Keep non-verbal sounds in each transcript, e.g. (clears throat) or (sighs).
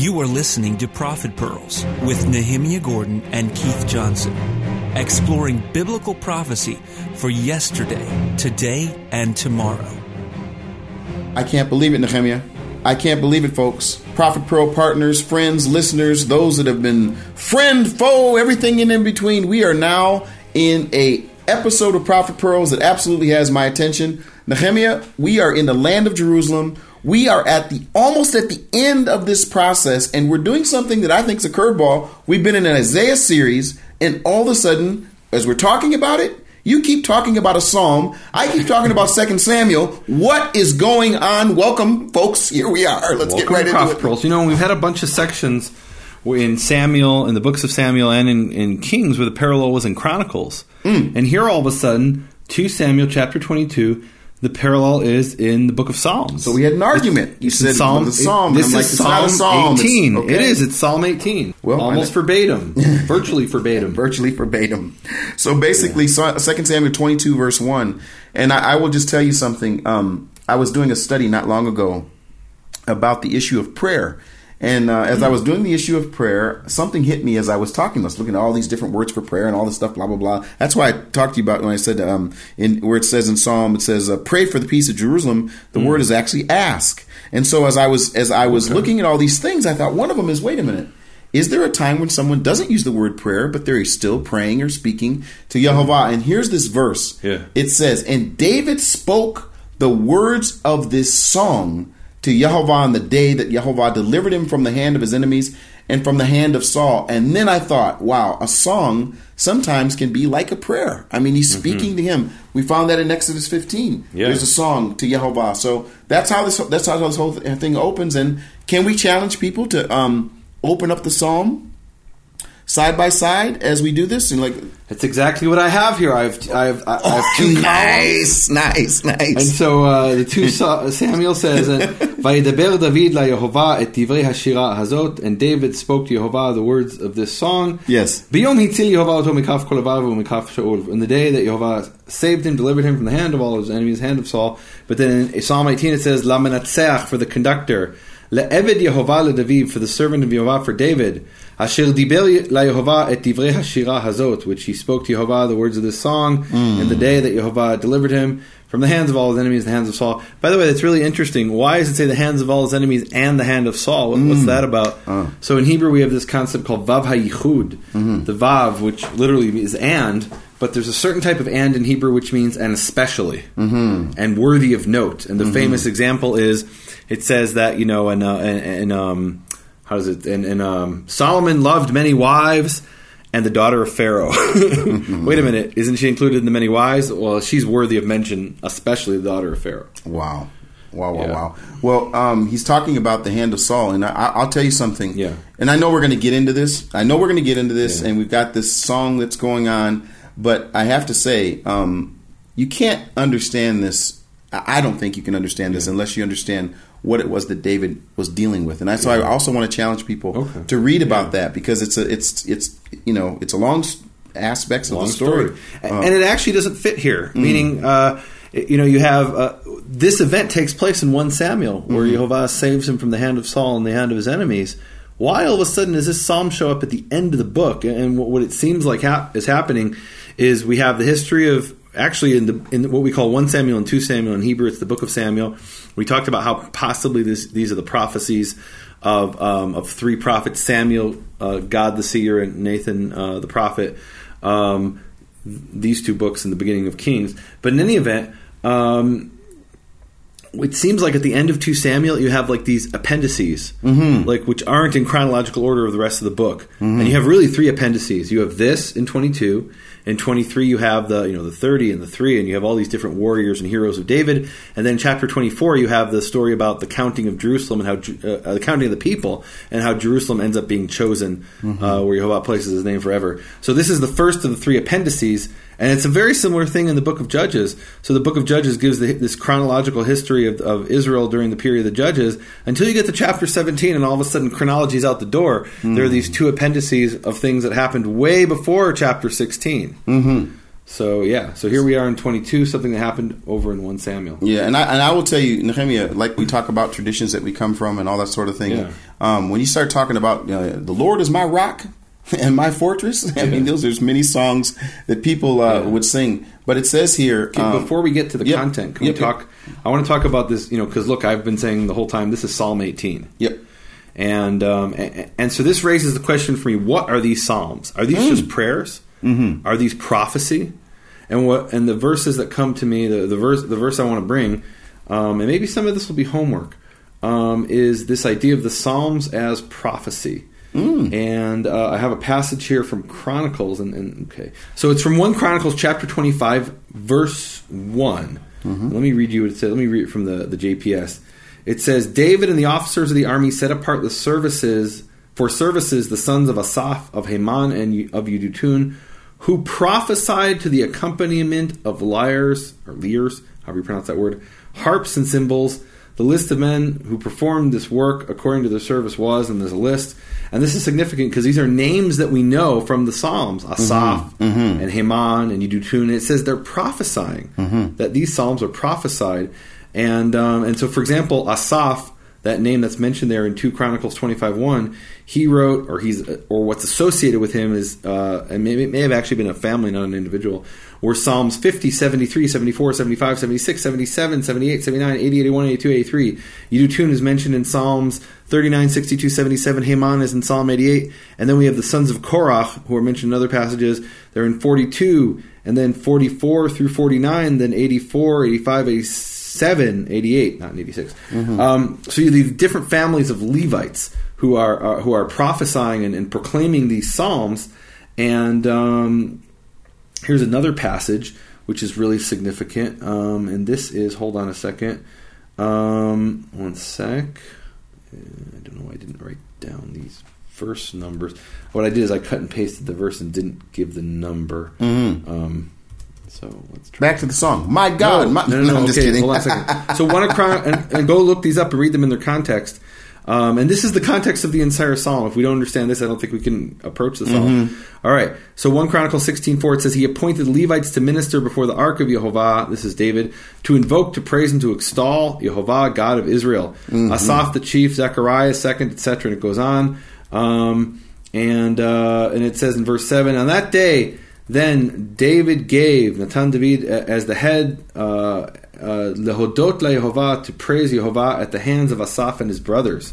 You are listening to Prophet Pearls with Nehemiah Gordon and Keith Johnson, exploring biblical prophecy for yesterday, today, and tomorrow. I can't believe it, Nehemiah. I can't believe it, folks. Prophet Pearl partners, friends, listeners, those that have been friend, foe, everything in, in between. We are now in a episode of Prophet Pearls that absolutely has my attention. Nehemiah, we are in the land of Jerusalem. We are at the almost at the end of this process, and we're doing something that I think is a curveball. We've been in an Isaiah series, and all of a sudden, as we're talking about it, you keep talking about a psalm. I keep talking about Second Samuel. What is going on? Welcome, folks. Here we are. Let's Welcome get right to into it. Pearls. You know, we've had a bunch of sections in Samuel, in the books of Samuel, and in, in Kings where the parallel was in Chronicles. Hmm. And here, all of a sudden, 2 Samuel chapter 22, the parallel is in the book of Psalms. So we had an argument. You It's said in Psalm, it a psalm. This I'm like, is it's Psalm psalm. It's- 18. okay. It is. It's Psalm 18. Well, Almost verbatim. (laughs) virtually verbatim. virtually verbatim. So basically, so- Second Samuel twenty two verse one, and I, I will just tell you something. Um, I was doing a study not long ago about the issue of prayer. And uh, as I was doing the issue of prayer, something hit me as I was talking. I was looking at all these different words for prayer and all this stuff, blah blah blah. That's why I talked to you about when I said um, in where it says in Psalm, it says, uh, "Pray for the peace of Jerusalem." The word is actually ask. And so as I was as I was looking at all these things, I thought one of them is, wait a minute. Is there a time when someone doesn't use the word prayer, but they're still praying or speaking to Yehovah? And here's this verse. Yeah. It says, And David spoke the words of this song to Yehovah on the day that Yehovah delivered him from the hand of his enemies and from the hand of Saul. And then I thought, wow, a song sometimes can be like a prayer. I mean, he's speaking to him. We found that in Exodus 15. Yeah. There's a song to Yehovah. So that's how this that's how this whole thing opens. And can we challenge people to um, open up the psalm side by side as we do this? And like, That's exactly what I have here. I've, I've, I have two columns. nice, nice, And so uh, the two Samuel says, (laughs) "Vayidaber David la Yehovah et divrei hashira hazot." And David spoke to Yehovah the words of this song. Yes. Biyom hitzil Yehovah oto mikaf kol avav u'mikaf Shaul. In the day that Yehovah saved him, delivered him from the hand of all his enemies, hand of Saul. But then in Psalm 18 it says, "La menatzeach" for the conductor, "Le'eved Yehovah leDavid" for the servant of Yehovah for David. Asher diber et divrei hashira hazot, which he spoke to Yehovah the words of this song in the day that Yehovah delivered him from the hands of all his enemies, the hands of Saul. By the way, that's really interesting. Why does it say the hands of all his enemies and the hand of Saul? What, What's mm. that about? Ah. So in Hebrew, we have this concept called vav hayichud, mm-hmm. the vav, which literally is and, but there's a certain type of and in Hebrew which means and especially mm-hmm. and worthy of note. And the mm-hmm. famous example is it says that you know, and uh, and, and um, how does it? And, and um, Solomon loved many wives. And the daughter of Pharaoh. (laughs) Wait a minute, isn't she included in the many wives? Well, she's worthy of mention, especially the daughter of Pharaoh. Wow. Wow, wow, Yeah. wow. Well, um, he's talking about the hand of Saul, and I, I'll tell you something. Yeah. And I know we're going to get into this. I know we're going to get into this, and we've got this song that's going on. But I have to say, um, you can't understand this. I I don't think you can understand this unless you understand what it was that David was dealing with. And I, so I also want to challenge people Okay. to read about that because it's a, it's, it's, you know, it's a long aspects of long the story. A- Uh, and it actually doesn't fit here. Mm. Meaning, uh, you know, you have uh, this event takes place in one Samuel, where Mm-hmm. Jehovah saves him from the hand of Saul and the hand of his enemies. Why all of a sudden does this psalm show up at the end of the book? And what, it seems like hap- is happening is we have the history of actually in the in what we call one Samuel and two Samuel in Hebrew. It's the book of Samuel. We talked about how possibly this, these are the prophecies of um, of three prophets: Samuel, uh, Gad the seer, and Nathan uh, the prophet. Um, these two books in the beginning of Kings. But in any event, um, it seems like at the end of 2 Samuel, you have like these appendices, like which aren't in chronological order of the rest of the book. And you have really three appendices. You have this in 22. In 23, you have the you know the 30 and the 3, and you have all these different warriors and heroes of David. And then chapter 24, you have the story about the counting of Jerusalem and how uh, the counting of the people and how Jerusalem ends up being chosen, uh, where Jehovah places his name forever. So this is the first of the three appendices, and it's a very similar thing in the book of Judges. So the book of Judges gives the, this chronological history of, of Israel during the period of the Judges until you get to chapter 17, and all of a sudden chronology is out the door. There are these two appendices of things that happened way before chapter 16. Mm-hmm. So yeah, so here we are in 22, something that happened over in 1 Samuel. Yeah, and I and I will tell you, Nehemiah, like we talk about traditions that we come from and all that sort of thing. Yeah. Um, when you start talking about uh, the Lord is my rock (laughs) and my fortress, (laughs) I mean, those there's many songs that people uh, Yeah. would sing. But it says here, um, Before we get to the yep, content, can yep, we talk? I want to talk about this, you know, because look, I've been saying the whole time this is Psalm 18. Yep. And um, and, and so this raises the question for me: What are these psalms? Are these Mm. just prayers? Mm-hmm. Are these prophecy? And what and the verses that come to me, the, the verse the verse I want to bring, um, and maybe some of this will be homework, um, is this idea of the psalms as prophecy. Mm. And uh, I have a passage here from Chronicles, and, and okay, so it's from one Chronicles chapter twenty five, verse one. Mm-hmm. Let me read you what it says. Let me read it from the the JPS. It says, David and the officers of the army set apart the services for services the sons of Asaph, of Heman, and of Yedutun, who prophesied to the accompaniment of lyres, or lyres, however you pronounce that word, harps and cymbals. The list of men who performed this work according to their service was, and there's a list. And this is significant because these are names that we know from the Psalms Asaph and Heman and Yedutun. And it says they're prophesying, that these Psalms are prophesied. And um, and so, for example, Asaph, that name that's mentioned there in two Chronicles twenty five one, he wrote, or he's, or what's associated with him is, uh, and maybe it may have actually been a family, not an individual, were Psalms 50, 73, 74, 75, 76, 77, 78, 79, 80, 81, 82, 83. Yedutun is mentioned in Psalms 39, 62, 77. Heman is in Psalm 88. And then we have the sons of Korach, who are mentioned in other passages. They're in 42, and then 44 through 49, then 84, 85, 87, 88, not in 86. Um, so you have these different families of Levites who are, uh, who are prophesying and, and proclaiming these Psalms. And um, here's another passage which is really significant. Um, and this is, hold on a second. Um, one sec. Uh, I don't know why I didn't write down these verse numbers. What I did is I cut and pasted the verse and didn't give the number. Um, so let's try. back to the song. My God, No, my, no, no, no. (laughs) I'm just okay, kidding. hold on a second. So one Chron- and, and go look these up and read them in their context. Um, and this is the context of the entire psalm. If we don't understand this, I don't think we can approach the psalm. Mm-hmm. All right. So one Chronicles sixteen four it says he appointed Levites to minister before the ark of Jehovah. This is David to invoke, to praise, and to extol Jehovah, God of Israel. Mm-hmm. Asaph the chief, Zechariah second, etc. And it goes on. Um, and uh, and it says in verse seven, on that day, then David gave Natan David as the head uh, lehodot leYehovah to praise Yehovah at the hands of Asaph and his brothers.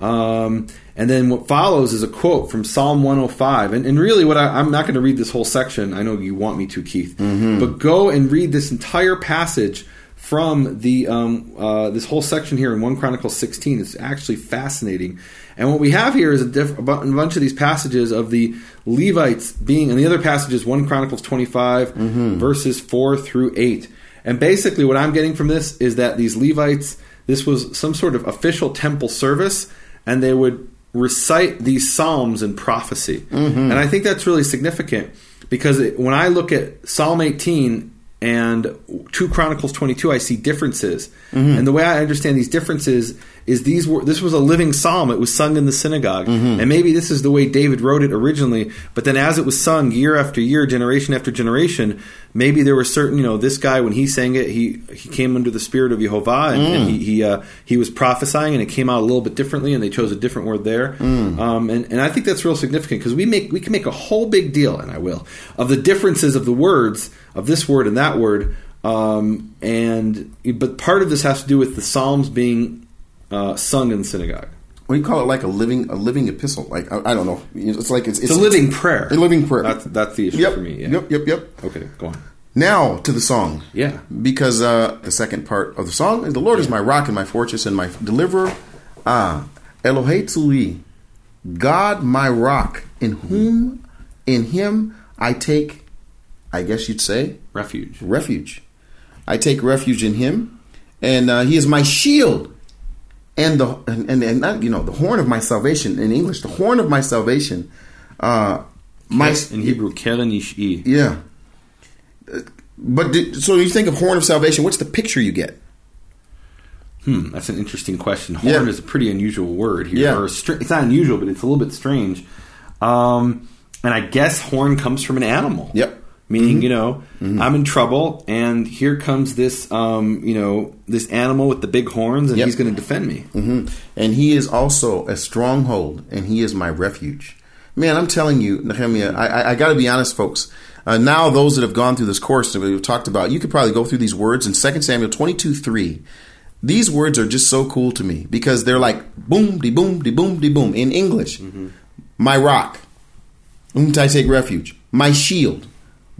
Um, and then what follows is a quote from Psalm 105. And, and really, what I, I'm not going to read this whole section. I know you want me to, Keith, but go and read this entire passage from the um, uh, this whole section here in 1 Chronicles 16. It's actually fascinating. And what we have here is a, diff- a bunch of these passages of the Levites being, and the other passages, 1 Chronicles 25, verses 4 through 8. And basically, what I'm getting from this is that these Levites, this was some sort of official temple service, and they would recite these psalms and prophecy. Mm-hmm. And I think that's really significant because it, when I look at Psalm 18 and 2 Chronicles 22, I see differences. Mm-hmm. And the way I understand these differences is these were this was a living psalm. It was sung in the synagogue, and maybe this is the way David wrote it originally. But then, as it was sung year after year, generation after generation, maybe there were certain you know this guy when he sang it, he he came under the spirit of Jehovah, and, and he he, uh, he was prophesying, and it came out a little bit differently, and they chose a different word there. Um, and and I think that's real significant because we make we can make a whole big deal, and I will, of the differences of the words of this word and that word. Um, and but part of this has to do with the Psalms being uh, sung in synagogue. What do you call it? Like a living, a living epistle? Like I, I don't know. It's like it's, It's a living prayer. A living prayer. That's that's the issue yep. for me. Yeah. Yep. Yep. Yep. Okay, go on. Now to the song. Yeah. Because uh, the second part of the song is the Lord is my rock and my fortress and my deliverer. Ah, Elohei Tzui, God my rock, in whom, in Him I take, I guess you'd say, Refuge. refuge. I take refuge in Him, and uh, He is my shield, and the and, and and not you know the horn of my salvation in English, the horn of my salvation. Uh, my in Hebrew, keren ishi. yeah. But did, so you think of horn of salvation? What's the picture you get? Hmm, that's an interesting question. Horn Yeah. is a pretty unusual word here. Yeah. Str- it's not unusual, but it's a little bit strange. Um, and I guess horn comes from an animal. Yep. Meaning Mm-hmm. you know I'm in trouble, and here comes this um, you know this animal with the big horns, and Yep. he's going to defend me. hmm And he is also a stronghold, and he is my refuge. Man, I'm telling you, Nehemiah, I, I, I got to be honest, folks. Uh, now, those that have gone through this course that we've talked about, you could probably go through these words in 2 Samuel 22 3. These words are just so cool to me because they're like boom, de boom, de boom, de boom in English. My rock, whom I take refuge, my shield,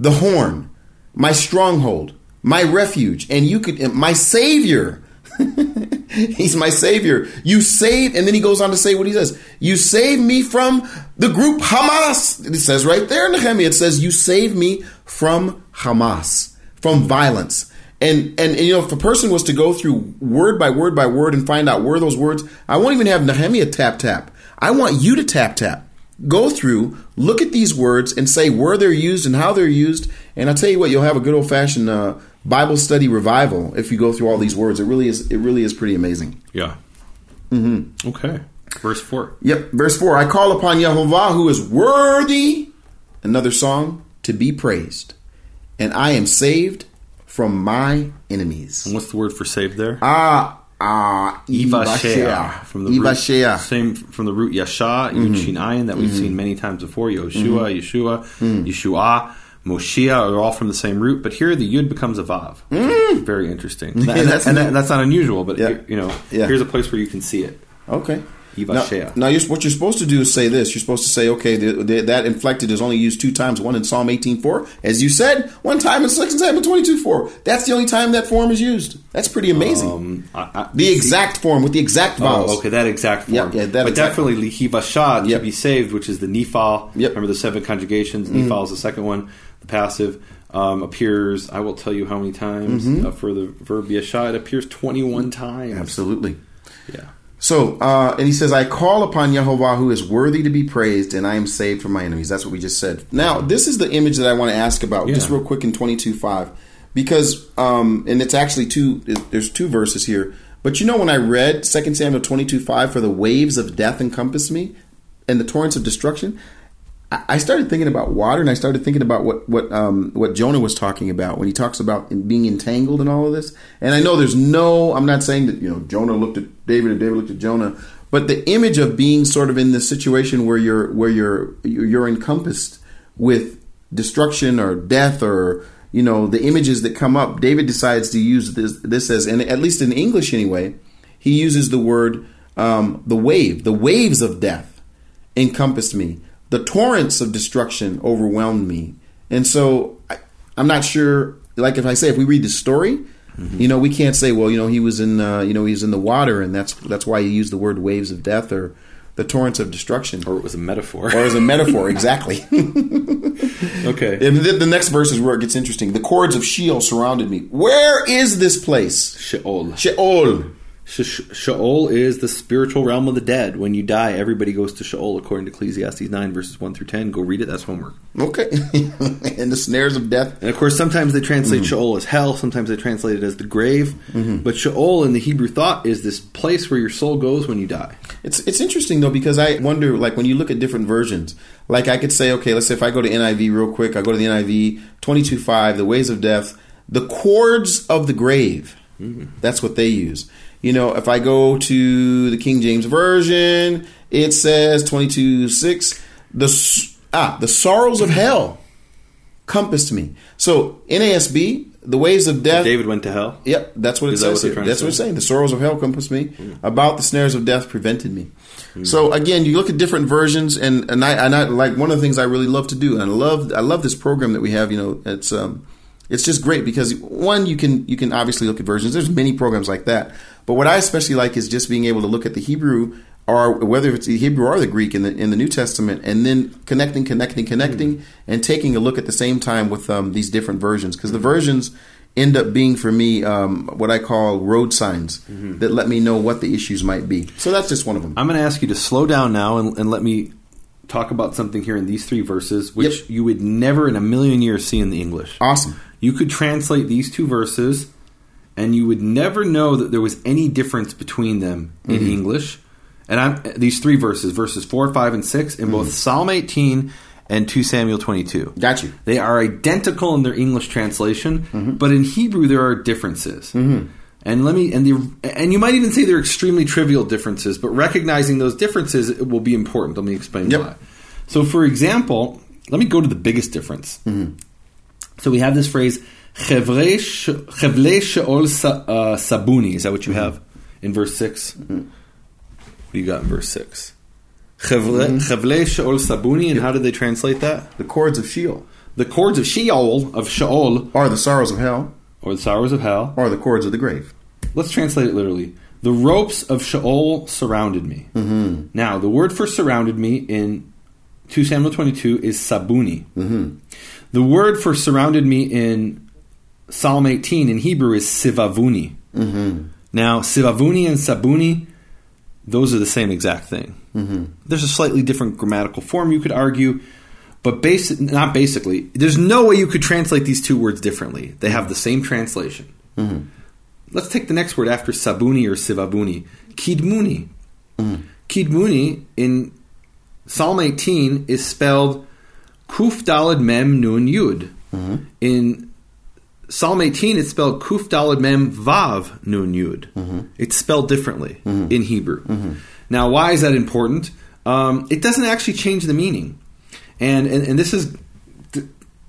the horn, my stronghold, my refuge, and you could, my savior. (laughs) He's my savior. You save, and then he goes on to say what he says. You save me from the group Hamas. It says right there in Nehemiah, it says, You save me from Hamas, from violence. And, and, and, you know, if a person was to go through word by word by word and find out where those words, I won't even have Nehemiah tap tap. I want you to tap tap. Go through, look at these words, and say where they're used and how they're used. And I'll tell you what, you'll have a good old fashioned uh, Bible study revival if you go through all these words. It really is. It really is pretty amazing. Yeah. Mm-hmm. Okay. Verse four. Yep. Verse four: I call upon Yehovah, who is worthy. Another song to be praised, and I am saved from my enemies. And what's the word for saved there? Ah, ah, Ivashea from the root, Ivashea. same from the root Yasha, Yud Shin Ayin that we've seen many times before. Yoshua, Yeshua, Yeshua, Moshiach are all from the same root, but here the Yud becomes a Vav. Very interesting, (laughs) and, that- That's and that- that's not unusual. But Yeah. here- you know, Yeah. here's a place where you can see it. Okay. Now, now you're, what you're supposed to do is say this. You're supposed to say, okay, the, the, that inflected is only used two times. One in Psalm 18:4, as you said, one time in 2 Samuel 22:4. That's the only time that form is used. That's pretty amazing. Um, I, I, the exact form with the exact vowels. Oh, okay, that exact form. Yeah, yeah, that but definitely Lihivashah Yep. to be saved, which is the Niphal. Yep. Remember the seven conjugations? Niphal is the second one. The passive um, appears. I will tell you how many times uh, for the verb Yashah. It appears twenty-one times. Absolutely. Yeah. So, uh, and he says, I call upon Yehovah who is worthy to be praised, and I am saved from my enemies. That's what we just said. Now, this is the image that I want to ask about, just real quick in 22.5, because, um, and it's actually two, there's two verses here. But you know, when I read 2 Samuel 22.5, for the waves of death encompass me, and the torrents of destruction, I started thinking about water, and I started thinking about what what um, what Jonah was talking about when he talks about being entangled in all of this. And I know there's no, I'm not saying that you know Jonah looked at David and David looked at Jonah, but the image of being sort of in this situation where you're where you're you're encompassed with destruction or death or you know the images that come up. David decides to use this this as, and at least in English anyway, he uses the word um, the wave, the waves of death encompassed me. The torrents of destruction overwhelmed me. And so I, I'm not sure, like if I say, if we read the story, you know, we can't say, well, you know, he was in, uh, you know, he was in the water and that's, that's why he used the word waves of death or the torrents of destruction. Or it was a metaphor. Or it was a metaphor, (laughs) exactly. (laughs) okay. And the, the next verse is where it gets interesting. The cords of Sheol surrounded me. Where is this place? Sheol. Sheol. Sh- sh- Sheol is the spiritual realm of the dead. When you die, everybody goes to Sheol, according to Ecclesiastes 9, verses 1 through 10. Go read it. That's homework. Okay. (laughs) and the snares of death. And of course, sometimes they translate Mm-hmm. Sheol as hell, sometimes they translate it as the grave. But Sheol in the Hebrew thought is this place where your soul goes when you die. It's it's interesting though because I wonder like when you look at different versions, like I could say, okay, let's say if I go to NIV real quick, I go to the NIV twenty two five, the ways of death, the cords of the grave. That's what they use. You know, if I go to the King James version, it says twenty two six, the ah the sorrows of hell compassed me. So NASB, the ways of death. David went to hell. Yep, that's what it Is that says what. That's what it's say? saying. The sorrows of hell compassed me. Hmm. About the snares of death prevented me. So again, you look at different versions, and and I, and I like one of the things I really love to do, and I love I love this program that we have. You know, it's um, it's just great because one, you can you can obviously look at versions. There's many programs like that, but what I especially like is just being able to look at the Hebrew or whether it's the Hebrew or the Greek in the in the New Testament, and then connecting, connecting, connecting, Hmm. and taking a look at the same time with um, these different versions because the versions end up being for me um, what I call road signs Mm-hmm. that let me know what the issues might be. So that's just one of them. I'm going to ask you to slow down now and, and let me talk about something here in these three verses, which Yep. you would never in a million years see in the English. Awesome. You could translate these two verses, and you would never know that there was any difference between them in mm-hmm. English. And I'm these three verses, verses four, five, and six, in both mm. Psalm 18 and 2 Samuel 22. Got you. They are identical in their English translation, mm-hmm. but in Hebrew there are differences. Mm-hmm. And let me and the and you might even say they're extremely trivial differences, but recognizing those differences will be important. Let me explain Yep. why. So, for example, let me go to the biggest difference. So we have this phrase "Chevre sh- chevle sheol uh, sabuni." Is that what you have in verse 6 What do you got in verse six? Chevle chevle sheol sabuni, and how did they translate that? The cords of Sheol The cords of Sheol of Sheol, are the sorrows of hell, or the sorrows of hell. or the cords of the grave. Let's translate it literally. The ropes of Sheol surrounded me. Mm-hmm. Now, the word for surrounded me in 2 Samuel 22 is sabuni. Mm-hmm. The word for surrounded me in Psalm 18 in Hebrew is sivavuni. Mm-hmm. Now, sivavuni and sabuni, those are the same exact thing. Mm-hmm. There's a slightly different grammatical form, you could argue, but basic, not basically. There's no way you could translate these two words differently. They have the same translation. Let's take the next word after sabuni or sivavuni, Kidmuni. Kidmuni in Psalm 18 is spelled kuf dalet mem nun yud. Mm-hmm. In Psalm 18, it's spelled kuf dalet mem vav nun yud. Mm-hmm. It's spelled differently mm-hmm. in Hebrew. Now, why is that important? Um, it doesn't actually change the meaning, and and, and this is.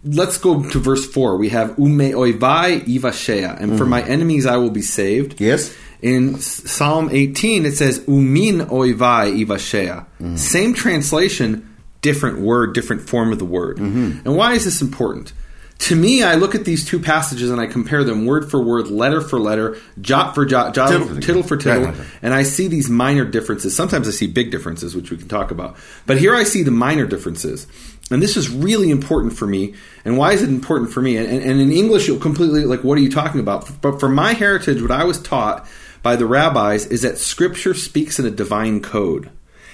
Let's go to verse four. We have ume oivai ivashea, and for my enemies I will be saved. Yes. In Psalm 18, it says umin oivai ivashea. Same translation, different word, different form of the word. Mm-hmm. And why is this important? To me, I look at these two passages and I compare them word for word, letter for letter, jot for jot, jot Tittle for tittle for tittle, Right, and I see these minor differences. Sometimes I see big differences, which we can talk about. But here I see the minor differences. And this is really important for me. And why is it important for me? And, and, and in English, you'll completely, like, what are you talking about? But for my heritage, what I was taught by the rabbis is that Scripture speaks in a divine code.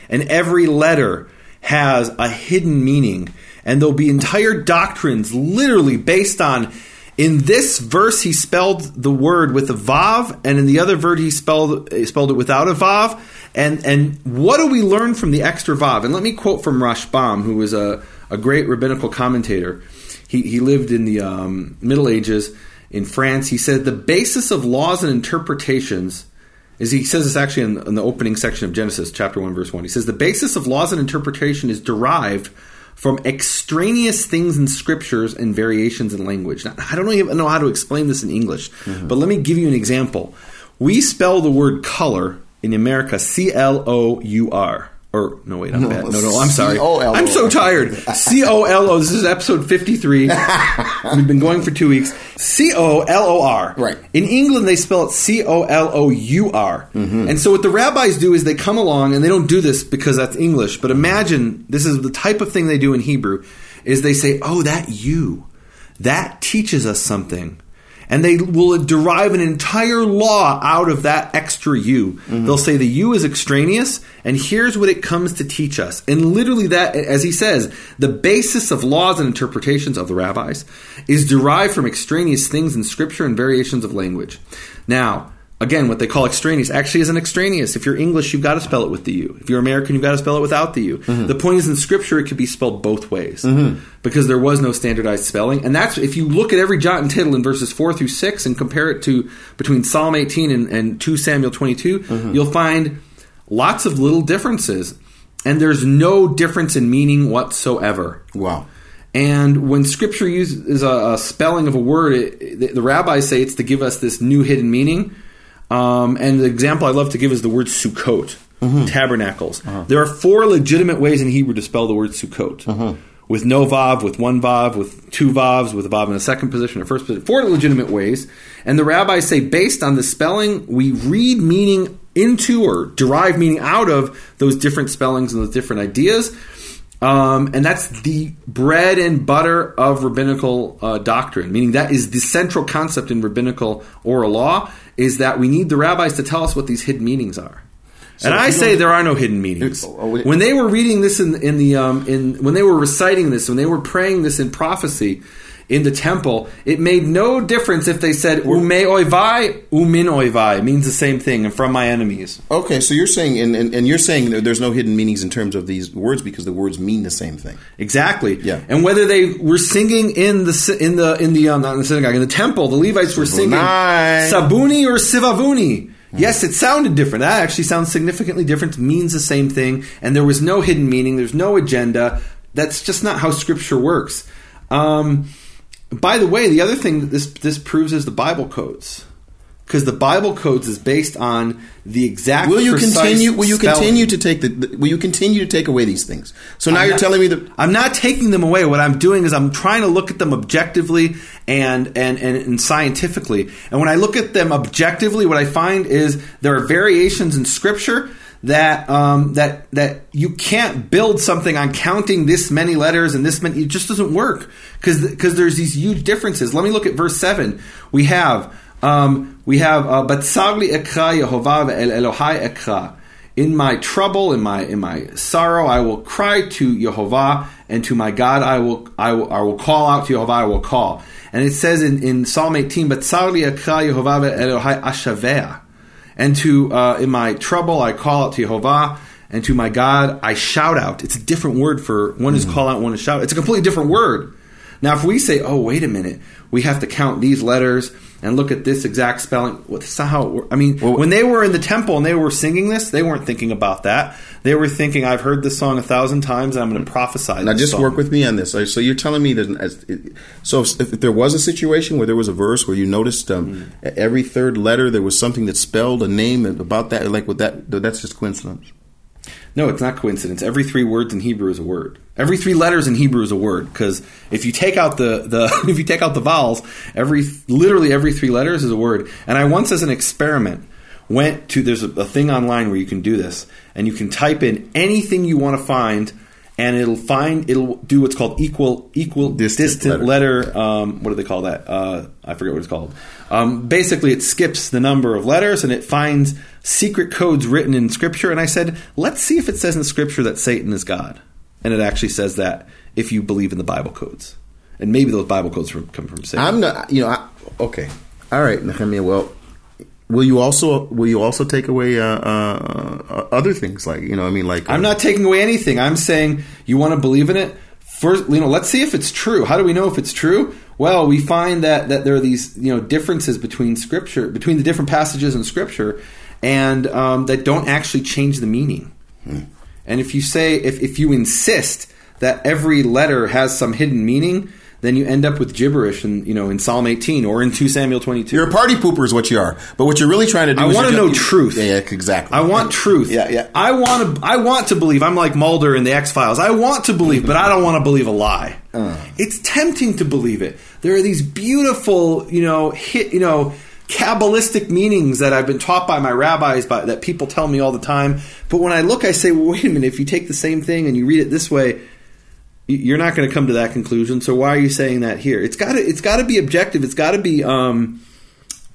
And every letter has a hidden meaning. And there'll be entire doctrines literally based on in this verse he spelled the word with a vav, and in the other verse he spelled he spelled it without a vav. And and what do we learn from the extra vav? And let me quote from Rashbam, who was a, a great rabbinical commentator. He he lived in the um, Middle Ages in France. He said the basis of laws and interpretations is he says this actually in, in the opening section of Genesis, chapter 1, verse 1. He says, The basis of laws and interpretation is derived from extraneous things in scriptures and variations in language. Now, I don't even know how to explain this in English, mm-hmm. but let me give you an example. We spell the word color in America C L O U R. Or no, wait, I'm bad. No, no, I'm sorry. C-O-L-O. I'm so tired. C O L O. This is episode 53. (laughs) We've been going for two weeks. C O L O R. Right. In England, they spell it C O L O U R. And so what the rabbis do is they come along and they don't do this because that's English, but imagine this is the type of thing they do in Hebrew is they say, "Oh, that you. That teaches us something." And they will derive an entire law out of that extra you. Mm-hmm. They'll say the you is extraneous, and here's what it comes to teach us. And literally, that, as he says, the basis of laws and interpretations of the rabbis is derived from extraneous things in scripture and variations of language. Now, again, what they call extraneous actually isn't extraneous. If you're English, you've got to spell it with the U. If you're American, you've got to spell it without the U. Mm-hmm. The point is, in Scripture, it could be spelled both ways mm-hmm. because there was no standardized spelling. And that's if you look at every jot and tittle in verses four through six and compare it to between Psalm 18 and, and 2 Samuel 22, mm-hmm. you'll find lots of little differences. And there's no difference in meaning whatsoever. Wow. And when Scripture uses a, a spelling of a word, it, the, the rabbis say it's to give us this new hidden meaning. Um, and the example I love to give is the word Sukkot, tabernacles. There are four legitimate ways in Hebrew to spell the word Sukkot. With no vav, with one vav, with two vavs, with a vav in the second position or first position. Four legitimate ways. And the rabbis say, based on the spelling, we read meaning into or derive meaning out of those different spellings and those different ideas. Um, and that's the bread and butter of rabbinical uh, doctrine, meaning that is the central concept in rabbinical oral law is that we need the rabbis to tell us what these hidden meanings are. and I say there are no hidden meanings. Oh, oh, when they were reading this in, in the um, in when they were reciting this, when they were praying this in prophecy, in the temple, it made no difference if they said "ume oivai," "umin oivai." Means the same thing, and from my enemies. Okay, so you're saying, and, and, and you're saying that there's no hidden meanings in terms of these words because the words mean the same thing. Exactly. Yeah. And whether they were singing in the in the in the um, not in the synagogue in the temple, the Levites were singing. Sabuni or Sivavuni. Yes, it sounded different. That actually sounds significantly different. Means the same thing, and there was no hidden meaning. There's no agenda. That's just not how Scripture works. Um, by the way, the other thing that this this proves is the Bible codes, because the Bible codes is based on the exact. Will you continue? Will you spelling. continue to take the, the? Will you continue to take away these things? So now I'm you're not- telling me that I'm not taking them away. What I'm doing is I'm trying to look at them objectively and, and, and, and scientifically. And when I look at them objectively, what I find is there are variations in Scripture that um, that that you can't build something on counting this many letters and this many. It just doesn't work because because there's these huge differences. Let me look at verse seven. We have um, we have uh, Batsagli ekra Yehovah el Elohai ekra. In my trouble, in my in my sorrow, I will cry to Yehovah, and to my God I will I will, I will call out to Yehovah. I will call. And it says in, in Psalm 18, "But Tzarli akra Yehovah Elohai ashavea." And to uh, in my trouble I call out to Jehovah, and to my God I shout out. It's a different word for one is call out, one is shout. It's a completely different word. Now, if we say, "Oh, wait a minute," we have to count these letters and look at this exact spelling. Not how. I mean, Well- when they were in the temple and they were singing this, they weren't thinking about that. They were thinking, "I've heard this song a thousand times, and I'm going to prophesy." Now, just song." work with me on this. So, you're telling me that, so if, if there was a situation where there was a verse where you noticed um, every third letter there was something that spelled a name about that, like with that, that's just coincidence. No, it's not coincidence. Every three words in Hebrew is a word. Every three letters in Hebrew is a word because if you take out the, the (laughs) if you take out the vowels, every literally every three letters is a word. And I once, as an experiment, went to there's a, a thing online where you can do this, and you can type in anything you want to find, and it'll find it'll do what's called equal equal Distant distant, letter. um, what do they call that? Uh, I forget what it's called. Um, basically, it skips the number of letters and it finds secret codes written in Scripture. And I said, let's see if it says in Scripture that Satan is God. And it actually says that if you believe in the Bible codes. And maybe those Bible codes come from Satan. I'm not, you know, I, okay, all right, Nehemiah. Well, will you also will you also take away uh, uh, uh, other things like you know? I mean, like I'm not taking away anything. I'm saying you want to believe in it. First, you know, let's see if it's true. How do we know if it's true? Well, we find that that there are these you know differences between scripture, between the different passages in scripture, and um, that don't actually change the meaning. And if you say if if you insist that every letter has some hidden meaning, then you end up with gibberish in you know in Psalm 18 or in 2 Samuel 22. You're a party pooper, is what you are. But what you're really trying to do. I want to know truth. Yeah, yeah, exactly. I want truth. Yeah, yeah. I want to. I want to believe. I'm like Mulder in the X Files. I want to believe, but I don't want to believe a lie. Uh. It's tempting to believe it. There are these beautiful, you know, hit, you know, kabbalistic meanings that I've been taught by my rabbis, by, that people tell me all the time. But when I look, I say, well, wait a minute. If you take the same thing and you read it this way, you're not going to come to that conclusion. So why are you saying that here? It's got to. It's got to be objective. It's got to be. Um,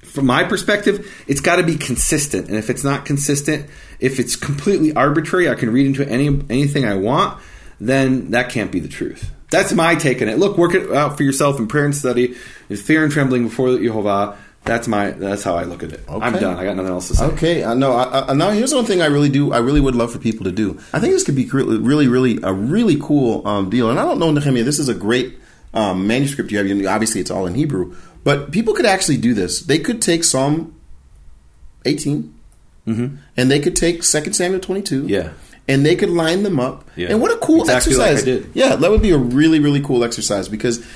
from my perspective, it's got to be consistent. And if it's not consistent, if it's completely arbitrary, I can read into any anything I want, then that can't be the truth. That's my take on it. Look, work it out for yourself in prayer and study, in fear and trembling before Jehovah. That's my. That's how I look at it. I'm done. I got nothing else to say. Okay, I know. I, I, now here's one thing I really do. I really would love for people to do. I think this could be really, really, really a really cool um, deal. And I don't know, Nehemiah. This is a great um, manuscript you have. You know, Obviously, it's all in Hebrew, but people could actually do this. They could take Psalm 18, and they could take Second Samuel 22. Mm-hmm. Yeah. And they could line them up. Yeah. And what a cool Exactly like I exercise. did. Yeah, that would be a really, really cool exercise because,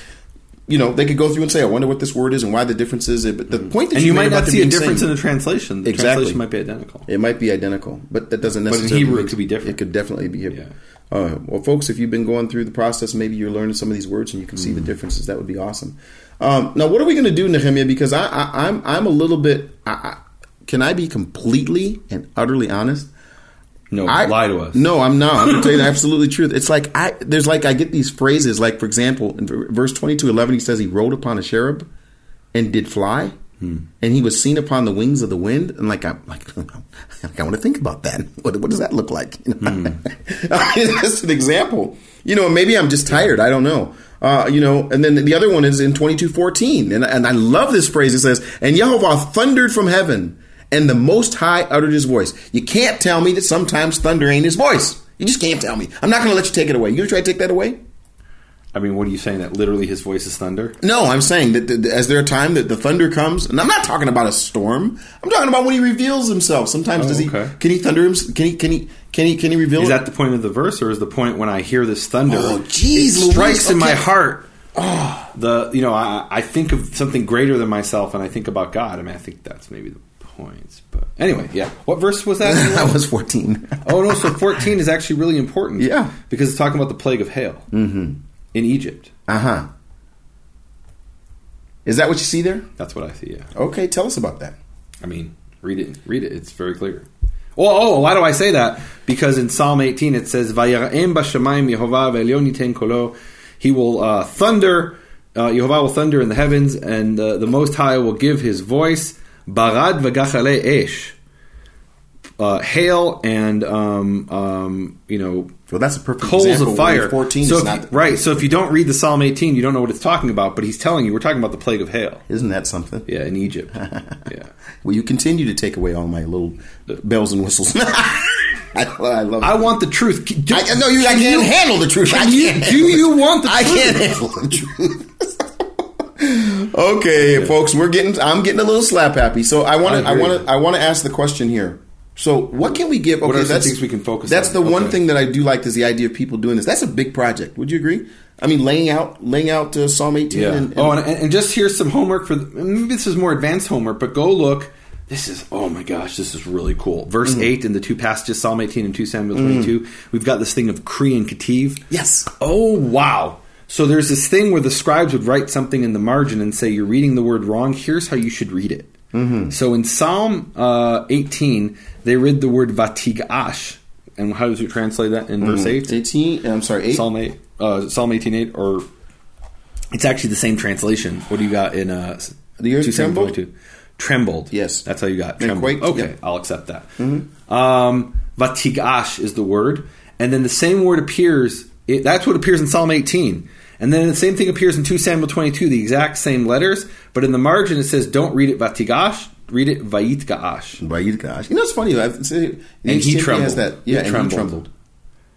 you know, they could go through and say, I wonder what this word is and why the difference is. But the point that Mm-hmm. And you made might not see a difference same- in the translation. The Exactly. translation might be identical. it might be identical, but that doesn't necessarily. But in. Hebrew, it could be different. It could definitely be. Yeah. Uh, well, folks, if you've been going through the process, maybe you're learning some of these words and you can see Mm. the differences. That would be awesome. Um, now, what are we going to do, Nehemiah? Because I, I, I'm I'm a little bit. I, I, can I be completely and utterly honest? No, I, lie to us. No, I'm not. I'm going to tell you the absolutely truth. It's like I there's like I get these phrases like for example in verse 22 11 he says he rode upon a cherub and did fly Hmm. and he was seen upon the wings of the wind and like I'm like, (laughs) like I want to think about that. (laughs) What, what does that look like? You (laughs) know? Hmm. I mean, that's an example. You know, maybe I'm just tired. I don't know. Uh, you know, and then the other one is in 22:14. And, and I love this phrase. It says, And Yehovah thundered from heaven, and the Most High uttered his voice. You can't tell me that sometimes thunder ain't his voice. You just can't tell me. I'm not going to let you take it away. You going to try to take that away? I mean, what are you saying? That literally his voice is thunder? No, I'm saying that, that is there a time that the thunder comes, and I'm not talking about a storm. I'm talking about when he reveals himself. Sometimes Oh, does he? Oh, okay. Can he thunder him? Can he? Can he? Can he? Can he reveal? Is it? that the point of the verse, or is the point when I hear this thunder? Oh, jeez, strikes in my okay. heart. Oh. The you know I, I think of something greater than myself, and I think about God. I mean, I think that's maybe the point. But anyway, yeah. What verse was that? (laughs) that was 14. (laughs) oh no, so fourteen is actually really important. Yeah. because it's talking about the plague of hail mm-hmm. in Egypt. Uh huh. Is that what you see there? That's what I see. Yeah. Okay, tell us about that. I mean, read it. Read it. It's very clear. Well, oh, why do I say that? Because in Psalm 18 it says, "Vayara'em b'shamayim Yehovah ve'elyon yiten kolo." He will uh, thunder. Uh, Yehovah will thunder in the heavens, and uh, the Most High will give His voice. Barad v'gachale esh. Uh, hail and um, um, you know Well, that's a perfect coals example of fire. 14 so is if not you- right. So if you don't read the Psalm 18, you don't know what it's talking about. But he's telling you we're talking about the plague of hail. Isn't that something? Yeah, in Egypt. (laughs) yeah. Will you continue to take away all my little bells and whistles? I, (laughs) I love. I want the truth. Do- I, no, you. I can can't you- handle the truth. I Can you- do you want the I truth? can't handle the truth. (laughs) okay, folks, we're getting. I'm getting a little slap happy. So I want to. I want to. I want to ask the question here. So what can we give? Okay, What are some things we can focus That's on? the one thing that I do like is the idea of people doing this. That's a big project. Would you agree? I mean, laying out laying out uh, Psalm 18. Yeah. And, and, oh, and, and just here's some homework for. The, maybe this is more advanced homework, but go look. This is oh my gosh, this is really cool. Verse Mm-hmm. eight in the two passages, Psalm 18 and two Samuel 22. We've got this thing of Kri and Kativ. yes. Oh wow! So there's this thing where the scribes would write something in the margin and say, "You're reading the word wrong. Here's how you should read it." Mm-hmm. So in Psalm uh, 18, they read the word vatigash, and how does it translate that in verse eight? 18. I'm sorry. 8. Psalm eight, uh, Psalm eighteen eight, or it's actually the same translation. What do you got in uh, The 2 trembled? 22? Trembled. Yes. that's how you got trembled. okay, yeah. Mm-hmm. I'll accept that. Um, vatigash is the word, and then the same word appears. It, that's what appears in Psalm eighteen. And then the same thing appears in 2 Samuel 22, the exact same letters, but in the margin it says, don't read it vatigash, read it vayitgaash. By you, know, it's funny. I've, see, And he trembled. That. Yeah, He and trembled. he trembled.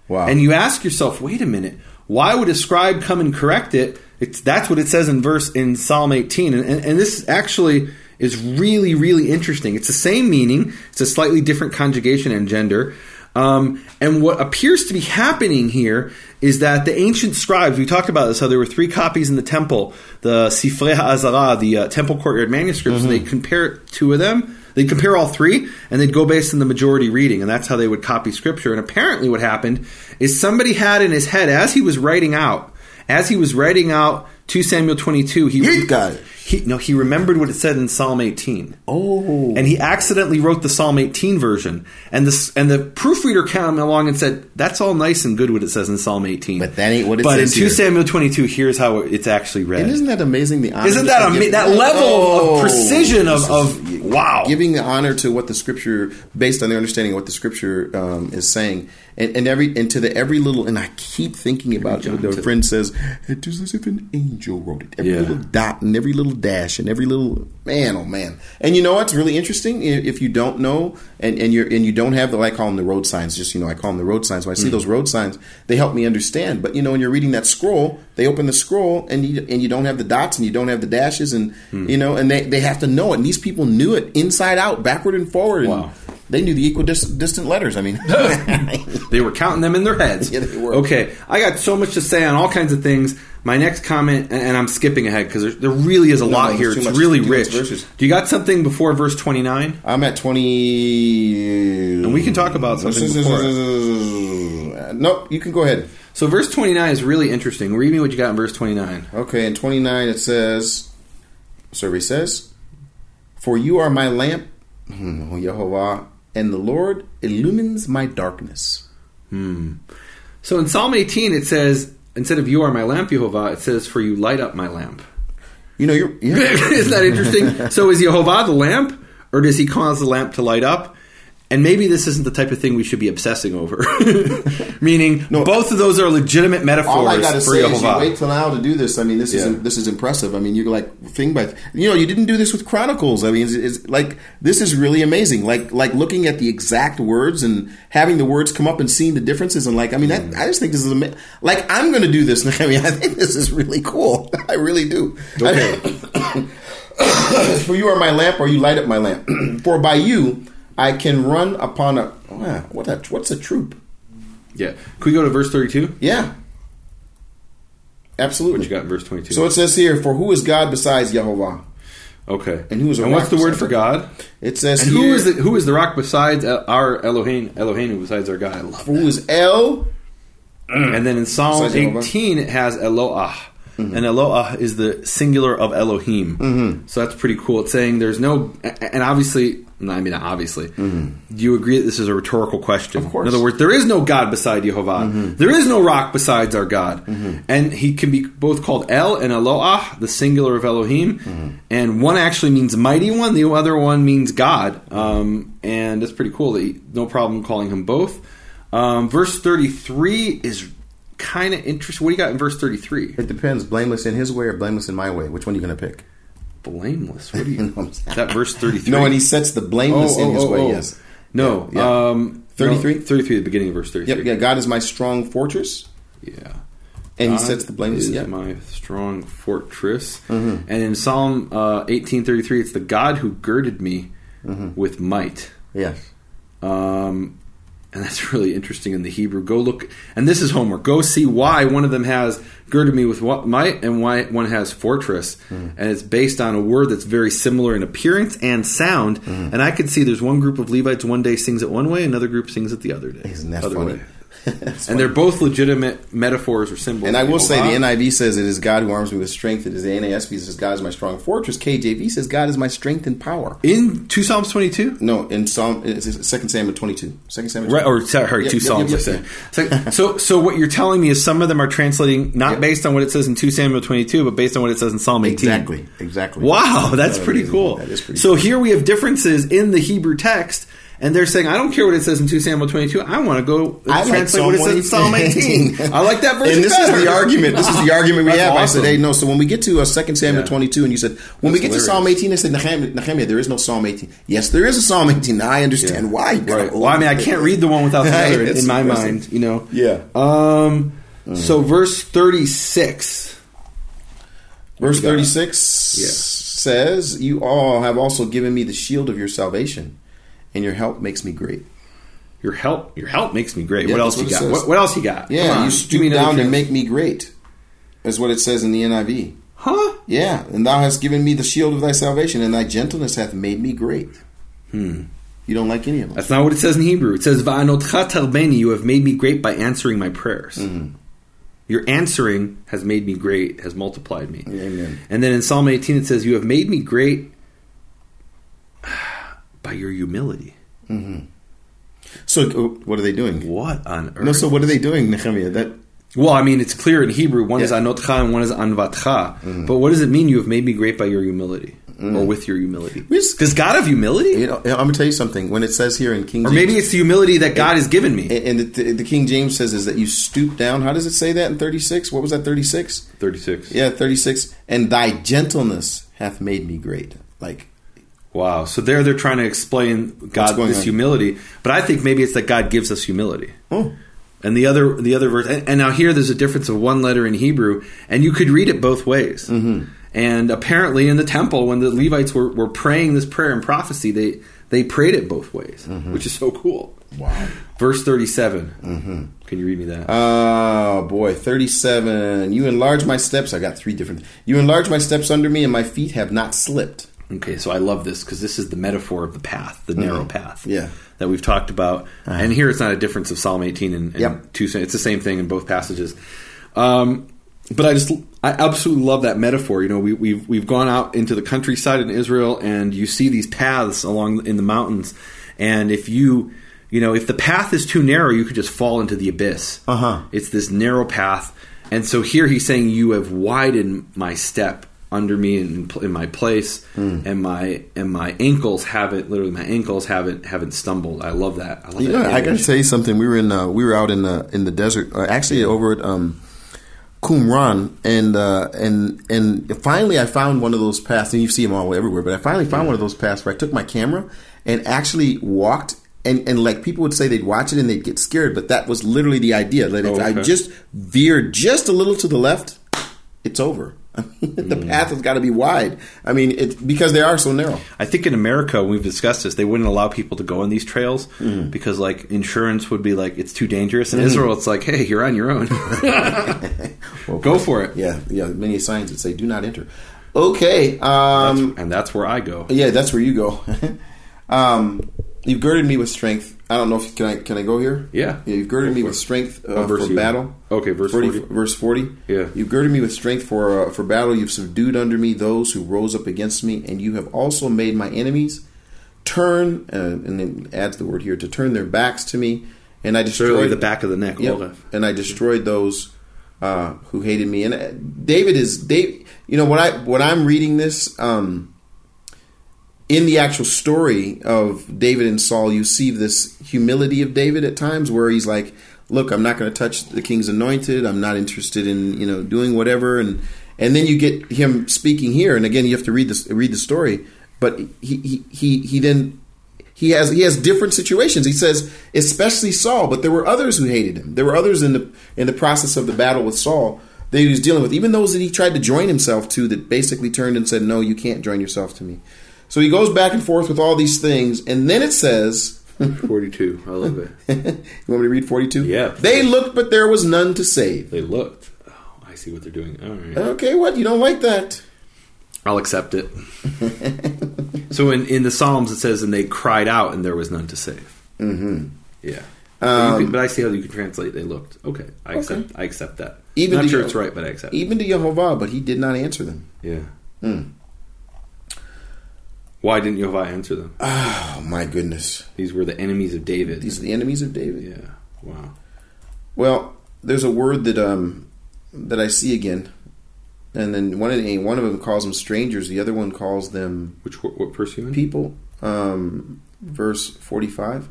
Wow. And you ask yourself, wait a minute, why would a scribe come and correct it? It's that's what it says in verse in Psalm 18, and, and, and this actually is really really interesting. It's the same meaning, it's a slightly different conjugation and gender. Um, and what appears to be happening here is that the ancient scribes, we talked about this, how there were three copies in the temple, the Sifrei HaAzara, the uh, temple courtyard manuscripts, and they compare two of them. They'd compare all three, and they'd go based on the majority reading, and that's how they would copy scripture. And apparently, what happened is somebody had in his head, as he was writing out, as he was writing out 2 Samuel 22, he, He got it. He no, he remembered what it said in Psalm 18. oh. And he accidentally wrote the Psalm 18 version, and the and the proofreader came along and said, "That's all nice and good what it says in Psalm 18, But that ain't what it but says But in 2 here." Samuel 22, here's how it's actually read. And isn't that amazing? The honor Isn't that to ama- give- that level Oh, of precision of, of wow? giving the honor to what the scripture, based on their understanding of what the scripture um, is saying, and, and every and to the every little. And I keep thinking about what the friend says. It is as if an angel wrote it. Every Yeah. little dot and every little dash and every little man. Oh man! And you know what's really interesting? If you don't know and, and you're and you don't have the I call them the road signs. Just you know, I call them the road signs. When I see Mm. those road signs, they help me understand. But you know, when you're reading that scroll, they open the scroll and you and you don't have the dots and you don't have the dashes and Mm. you know, and they they have to know it. And these people knew it inside out, backward and forward. And Wow. They knew the equidistant letters. I mean, (laughs) (laughs) They were counting them in their heads. Yeah, they were. Okay, I got so much to say on all kinds of things. My next comment, and I'm skipping ahead because there, there really is a No, lot here. It's really rich. Do you got something before verse 29? I'm at twenty. And we can talk about something before Nope, you can go ahead. So verse 29 is really interesting. Read me what you got in verse 29. Okay, in 29 it says, survey says, For you are my lamp, hmm, Yehovah, and the Lord illumines my darkness. Hmm. So in Psalm 18 it says instead of you are my lamp, Jehovah, it says for you light up my lamp. You know, you're. Yeah. (laughs) Isn't that interesting? (laughs) so is Jehovah the lamp, or does he cause the lamp to light up? And maybe this isn't the type of thing we should be obsessing over. (laughs) Meaning, No. both of those are legitimate metaphors All I got to for say is you wait till now to do this. I mean, this is this is impressive. I mean, you're like thing by you know you didn't do this with Chronicles. I mean, it's, it's like this is really amazing. Like like looking at the exact words and having the words come up and seeing the differences and like I mean, that, mm. I just think this is ama- like I'm going to do this. (laughs) I mean, I think this is really cool. (laughs) I really do. Okay. (coughs) (coughs) For you are my lamp, or you light up my lamp. (clears throat) For by you I can run upon a wow, what a, what's a troop? yeah. Can we go to verse 32? Yeah, absolutely. What you got in verse 22? So it says here, "For who is God besides Yehovah?" okay. and who is and what's the word for God? It says And here, who is the who is the rock besides our Elohim Elohim besides our God? I love who is El? And then in Psalm Besides Jehovah. 18, it has Eloah. And Eloah is the singular of Elohim. Mm-hmm. So that's pretty cool. It's saying there's no, and obviously, I mean, obviously, do you agree that this is a rhetorical question? Of course. In other words, there is no God beside Jehovah. There is no rock besides our God. And he can be both called El and Eloah, the singular of Elohim. And one actually means mighty one, the other one means God. Um, and that's pretty cool. That he, no problem calling him both. Um, verse 33 is kind of interesting. What do you got in verse 33? It depends. Blameless in His way or blameless in my way. Which one are you going to pick? Blameless. What do You (laughs) know I'm saying? That verse 33? No, and He sets the blameless in His way. Yes. No. Yeah. Um, 33? no, 33, the beginning of verse 33. Yep. Yeah. God is my strong fortress, Yeah. and He sets the blameless. is Yeah. my strong fortress. Mm-hmm. And in Psalm uh, 1833, it's the God who girded me Mm-hmm. with might. Yes. Um, and that's (laughs) really interesting in the Hebrew. Go look, and this is homework. Go see why one of them has girded me with what might, and why one has fortress, hmm. and it's based on a word that's very similar in appearance and sound. Hmm. And I could see there's one group of Levites one day sings it one way, another group sings it the other day. Isn't that other funny? way. That's And they're both legitimate metaphors or symbols. And I will say the NIV says it is God who arms me with strength. It is the NASB says God is my strong fortress. KJV says God is my strength and power. in two Psalms 22. No, in Psalm Second Samuel twenty two. Second Samuel. Right, or sorry, Yep, two yep, psalms. yep, I yep. So, so, what you're telling me is some of them are translating not based on what it says in two Samuel 22, but based on what it says in Psalm 18. Exactly. Exactly. Wow, that's That pretty is- cool. That is pretty. so here we have differences in the Hebrew text, and they're saying, I don't care what it says in 2 Samuel 22. I want to go I like translate what it says in Psalm 18. I like that version And this better. is the argument. This is the argument we have. I said, "Hey, no." So when we get to uh, Second Samuel Yeah. twenty-two, and you said when we That's get to Psalm eighteen, I said, Nehemiah, Nehemiah, there is no Psalm eighteen. Yes, there is a Psalm eighteen. Now I understand Yeah. why. Right. Well, I mean, I can't read the one without the other (laughs) in, my mind, you know. Yeah. Um. So verse thirty-six. Verse thirty-six Yeah. says, "You all have also given me the shield of your salvation, and your help makes me great." Your help, your help makes me great. Yeah, what else that's you got? What, what else you got? Yeah, you stoop down to make me great. Is what it says in the NIV. Huh? Yeah, and thou hast given me the shield of thy salvation, and thy gentleness hath made me great. Hmm. You don't like any of them. That's not what it says in Hebrew. It says, "Va'anotcha tarbeni," you have made me great by answering my prayers. Mm-hmm. Your answering has made me great, has multiplied me. Amen. And then in Psalm 18 it says, "You have made me great by your humility." So, uh, what are they doing? What on earth? No, so what are they doing, Nehemiah? That well, I mean, it's clear in Hebrew. One is Yeah. Mm-hmm. anotcha and one is anvatcha. But what does it mean? You have made me great by your humility, or with your humility? Just- Does God have humility? you know, I'm gonna tell you something. When it says here in King, Or James, maybe it's the humility that God has given me. and the, the King James says is that you stoop down. How does it say that in 36? What was that 36? 36. Yeah, 36. And thy gentleness hath made me great. Like Wow. So there they're trying to explain God this on? humility, but I think maybe it's that God gives us humility. oh, And the other the other verse and, and now here there's a difference of one letter in Hebrew and you could read it both ways. Mm-hmm. And apparently in the temple when the Levites were, were praying this prayer and prophecy they they prayed it both ways, which is so cool. wow. Verse 37. Mm-hmm. Can you read me that? Oh boy, 37. You enlarge my steps. I got three different. You enlarge my steps under me, and my feet have not slipped. Okay, so I love this because this is the metaphor of the path, the narrow path, Yeah. that we've talked about. And here it's not a difference of Psalm 18 and, and Yep. two. It's the same thing in both passages. Um, but I just, I absolutely love that metaphor. You know, we, we've we've gone out into the countryside in Israel, and you see these paths along in the mountains, and if you you know, if the path is too narrow, you could just fall into the abyss. Uh-huh. It's this narrow path. And so here he's saying, You have widened my step under me in, in my place, Hmm. and my and my ankles haven't literally my ankles haven't haven't stumbled. I love that. I love You that I got to image. tell you something. We were in uh, we were out in the in the desert, uh, actually over at um, Qumran, and uh, and and finally I found one of those paths, and you see them all everywhere. But I finally found one of those paths where I took my camera and actually walked. And, and like people would say they'd watch it and they'd get scared, but that was literally the idea. That if Oh, I just veered just a little to the left, it's over. I (laughs) mean, the Hmm. path has got to be wide. I mean, it because they are so narrow. I think in America, we've discussed this. They wouldn't allow people to go on these trails Mm. because, like, insurance would be like it's too dangerous. In Mm. Israel, it's like, hey, you're on your own. (laughs) well, go for it. Yeah, yeah. Many signs that say "Do not enter." Okay, um, and that's where I go. Yeah, that's where you go. (laughs) um, you've girded me with strength. I don't know if can I can I go here. Yeah. you've girded Go me with strength uh, for you- battle. Okay, verse 40. Verse forty. Yeah. you've girded me with strength for uh, for battle. You've subdued under me those who rose up against me, and you have also made my enemies turn. Uh, and then adds the word here to turn their backs to me, and I destroyed the back of the neck. Yep. Oref. And I destroyed those uh, who hated me. And uh, David is Dave. You know when I when I'm reading this um, in the actual story of David and Saul, you see this humility of David at times where he's like, "Look, I'm not going to touch the king's anointed. I'm not interested in you know doing whatever." And and then you get him speaking here, and again you have to read this read the story. But he he he, he then he has he has different situations. He says, especially Saul, but there were others who hated him. There were others in the in the process of the battle with Saul that he was dealing with, even those that he tried to join himself to, that basically turned and said, "No, you can't join yourself to me." So he goes back and forth with all these things, and then it says, (laughs) 42. I love it. (laughs) "You want me to read forty-two? Yeah. They looked, but there was none to save. They looked. Oh, I see what they're doing. All right. Okay, what you don't like that? I'll accept it. (laughs) so in, in the Psalms, it says, and they cried out, and there was none to save. Mm-hmm. Yeah. But, can- but I see how you can translate. They looked. Okay, I accept. Um, Okay. I accept that. Even Not to sure you- it's right, but I accept. Even to Jehovah, but he did not answer them. Yeah. Hmm. Why didn't Jehovah answer them? (sighs) Oh my goodness, These were the enemies of David. these are the enemies of David. yeah. Wow. Well, there's a word that um that I see again, and then one of the, one of them calls them strangers. The other one calls them Which what, what verse people. Um, verse forty-five.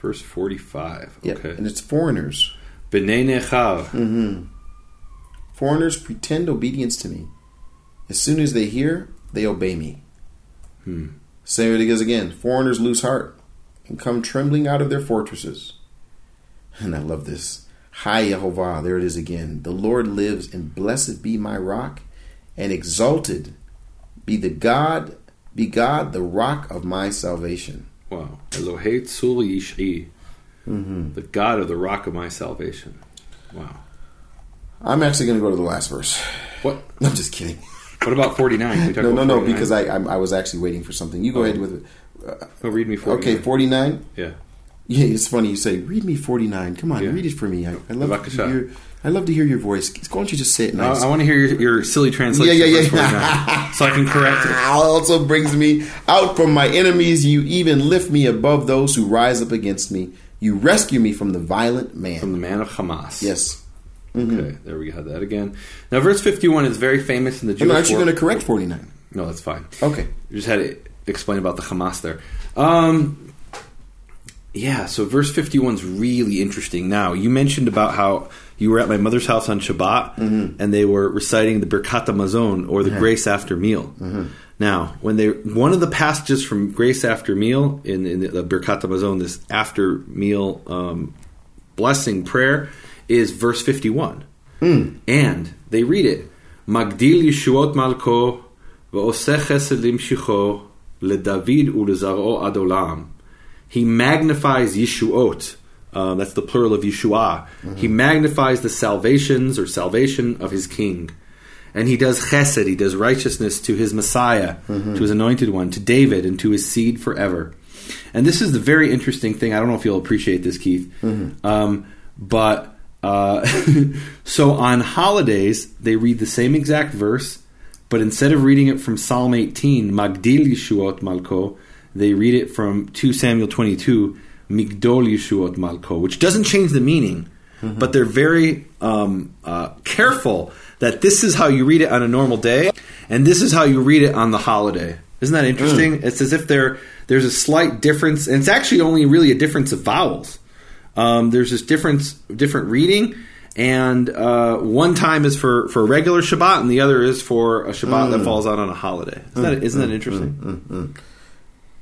Verse forty-five. Yeah, Okay. and it's foreigners. B'nai Nechar. Mm-hmm. Foreigners pretend obedience to me. As soon as they hear, they obey me. Hmm. Say it again. Foreigners lose heart and come trembling out of their fortresses. And I love this. Hi Yehovah, there it is again. The Lord lives, and blessed be my rock, and exalted be the God, be God the rock of my salvation. Wow. Elohei Tzur Yish'i. Mm-hmm. The God of the rock of my salvation. Wow. I'm actually going to go to the last verse. What? (laughs) I'm just kidding. What about forty-nine? Can we talk No, no, no, because I, I I was actually waiting for something. You go Oh. ahead with it. Oh, read me forty-nine. Okay, 49. Yeah. Yeah, it's funny you say, "Read me 49." Come on, Yeah. read it for me. I, I love to hear. I love to hear your voice. Why don't you just say it nice? I, I want to hear your, your silly translation. Yeah, yeah, yeah. so I can correct (laughs) it. also brings me out from my enemies. You even lift me above those who rise up against me. You rescue me from the violent man. From the man of Hamas. yes. Okay, there we have that again. Now, verse 51 is very famous in the I'm Jewish actually world. going to correct 49. No, that's fine. Okay. You just had to explain about the Hamas there. Um, yeah, so verse 51 is really interesting. Now, you mentioned about how you were at my mother's house on Shabbat and they were reciting the Birkat Hamazon or the grace after meal. Now, when they one of the passages from grace after meal in, in the Birkat Hamazon, this after meal um, blessing prayer, is verse 51. Mm. And they read it. Magdil Yeshuot Malko Shecho LeDavid Ulezaro Adolam. He magnifies Yeshuot. Uh, that's the plural of Yeshua. Mm-hmm. He magnifies the salvations or salvation of his king. And he does chesed, he does righteousness to his Messiah, mm-hmm. to his anointed one, to David, and to his seed forever. And this is the very interesting thing. I don't know if you'll appreciate this, Keith. Mm-hmm. Um, but uh, (laughs) so on holidays, they read the same exact verse, but instead of reading it from Psalm 18, Magdil Yeshuot Malko, they read it from 2 Samuel 22, Migdol Yeshuot Malko, which doesn't change the meaning, but they're very um, uh, careful that this is how you read it on a normal day, and this is how you read it on the holiday. Isn't that interesting? Mm. It's as if there there's a slight difference, and it's actually only really a difference of vowels. Um, there's this difference, different reading, and uh, one time is for, for a regular Shabbat, and the other is for a Shabbat mm. that falls out on a holiday. Isn't, mm. that, isn't that mm. interesting? Mm. Mm.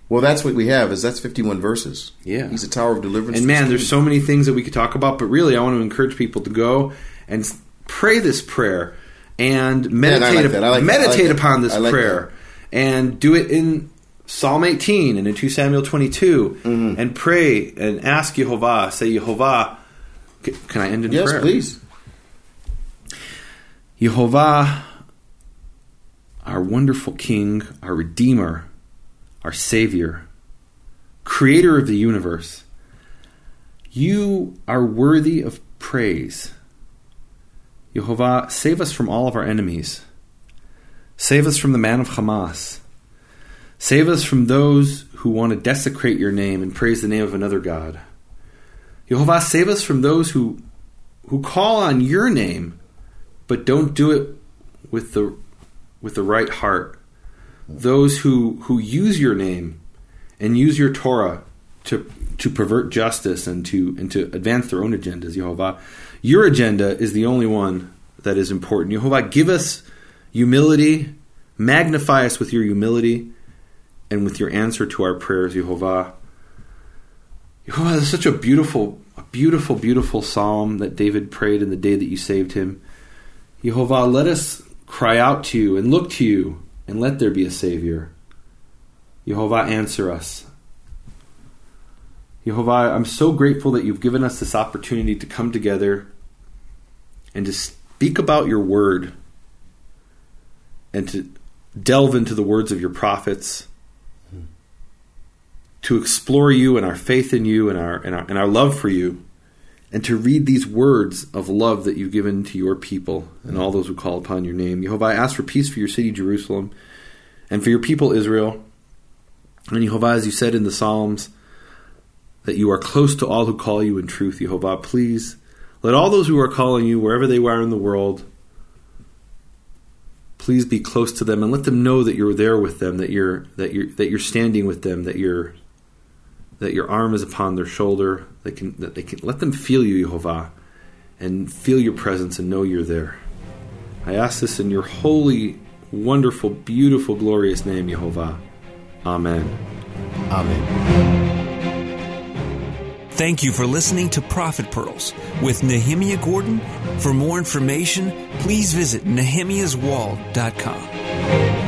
Well, that's what we have. Is that's fifty-one verses. Yeah, he's a tower of deliverance. And man, there's so many things that we could talk about, but really, I want to encourage people to go and pray this prayer and meditate, yeah, like meditate like upon this prayer that. and do it in Psalm 18 and in 2 Samuel 22 mm-hmm. and pray and ask Jehovah, say, Jehovah, can I end in yes, prayer? Yes, please. Jehovah, our wonderful King, our Redeemer, our Savior, Creator of the universe, you are worthy of praise. Jehovah, save us from all of our enemies. Save us from the man of Hamas. Save us from those who want to desecrate your name and praise the name of another God. Jehovah, save us from those who, who call on your name, but don't do it with the, with the right heart. Those who, who use your name and use your Torah to, to pervert justice and to, and to advance their own agendas, Jehovah. Your agenda is the only one that is important. Jehovah, give us humility, magnify us with your humility and with your answer to our prayers, Jehovah. Jehovah, is such a beautiful, a beautiful, beautiful psalm that David prayed in the day that you saved him. Jehovah, let us cry out to you and look to you, and let there be a Savior. Jehovah, answer us. Jehovah, I'm so grateful that you've given us this opportunity to come together and to speak about your word and to delve into the words of your prophets to explore you and our faith in you and our, and our, and our love for you, and to read these words of love that you've given to your people and all those who call upon your name. Jehovah, I ask for peace for your city, Jerusalem, and for your people, Israel. And Jehovah, as you said in the Psalms, that you are close to all who call you in truth, Jehovah, please let all those who are calling you, wherever they are in the world, please be close to them and let them know that you're there with them, that you're that you're that you're standing with them, that you're that your arm is upon their shoulder, that can that they can let them feel you, Jehovah, and feel your presence and know you're there. I ask this in your holy, wonderful, beautiful, glorious name, Jehovah. Amen. Amen. Thank you for listening to Prophet Pearls with Nehemiah Gordon. For more information, please visit nehemiahswall.com.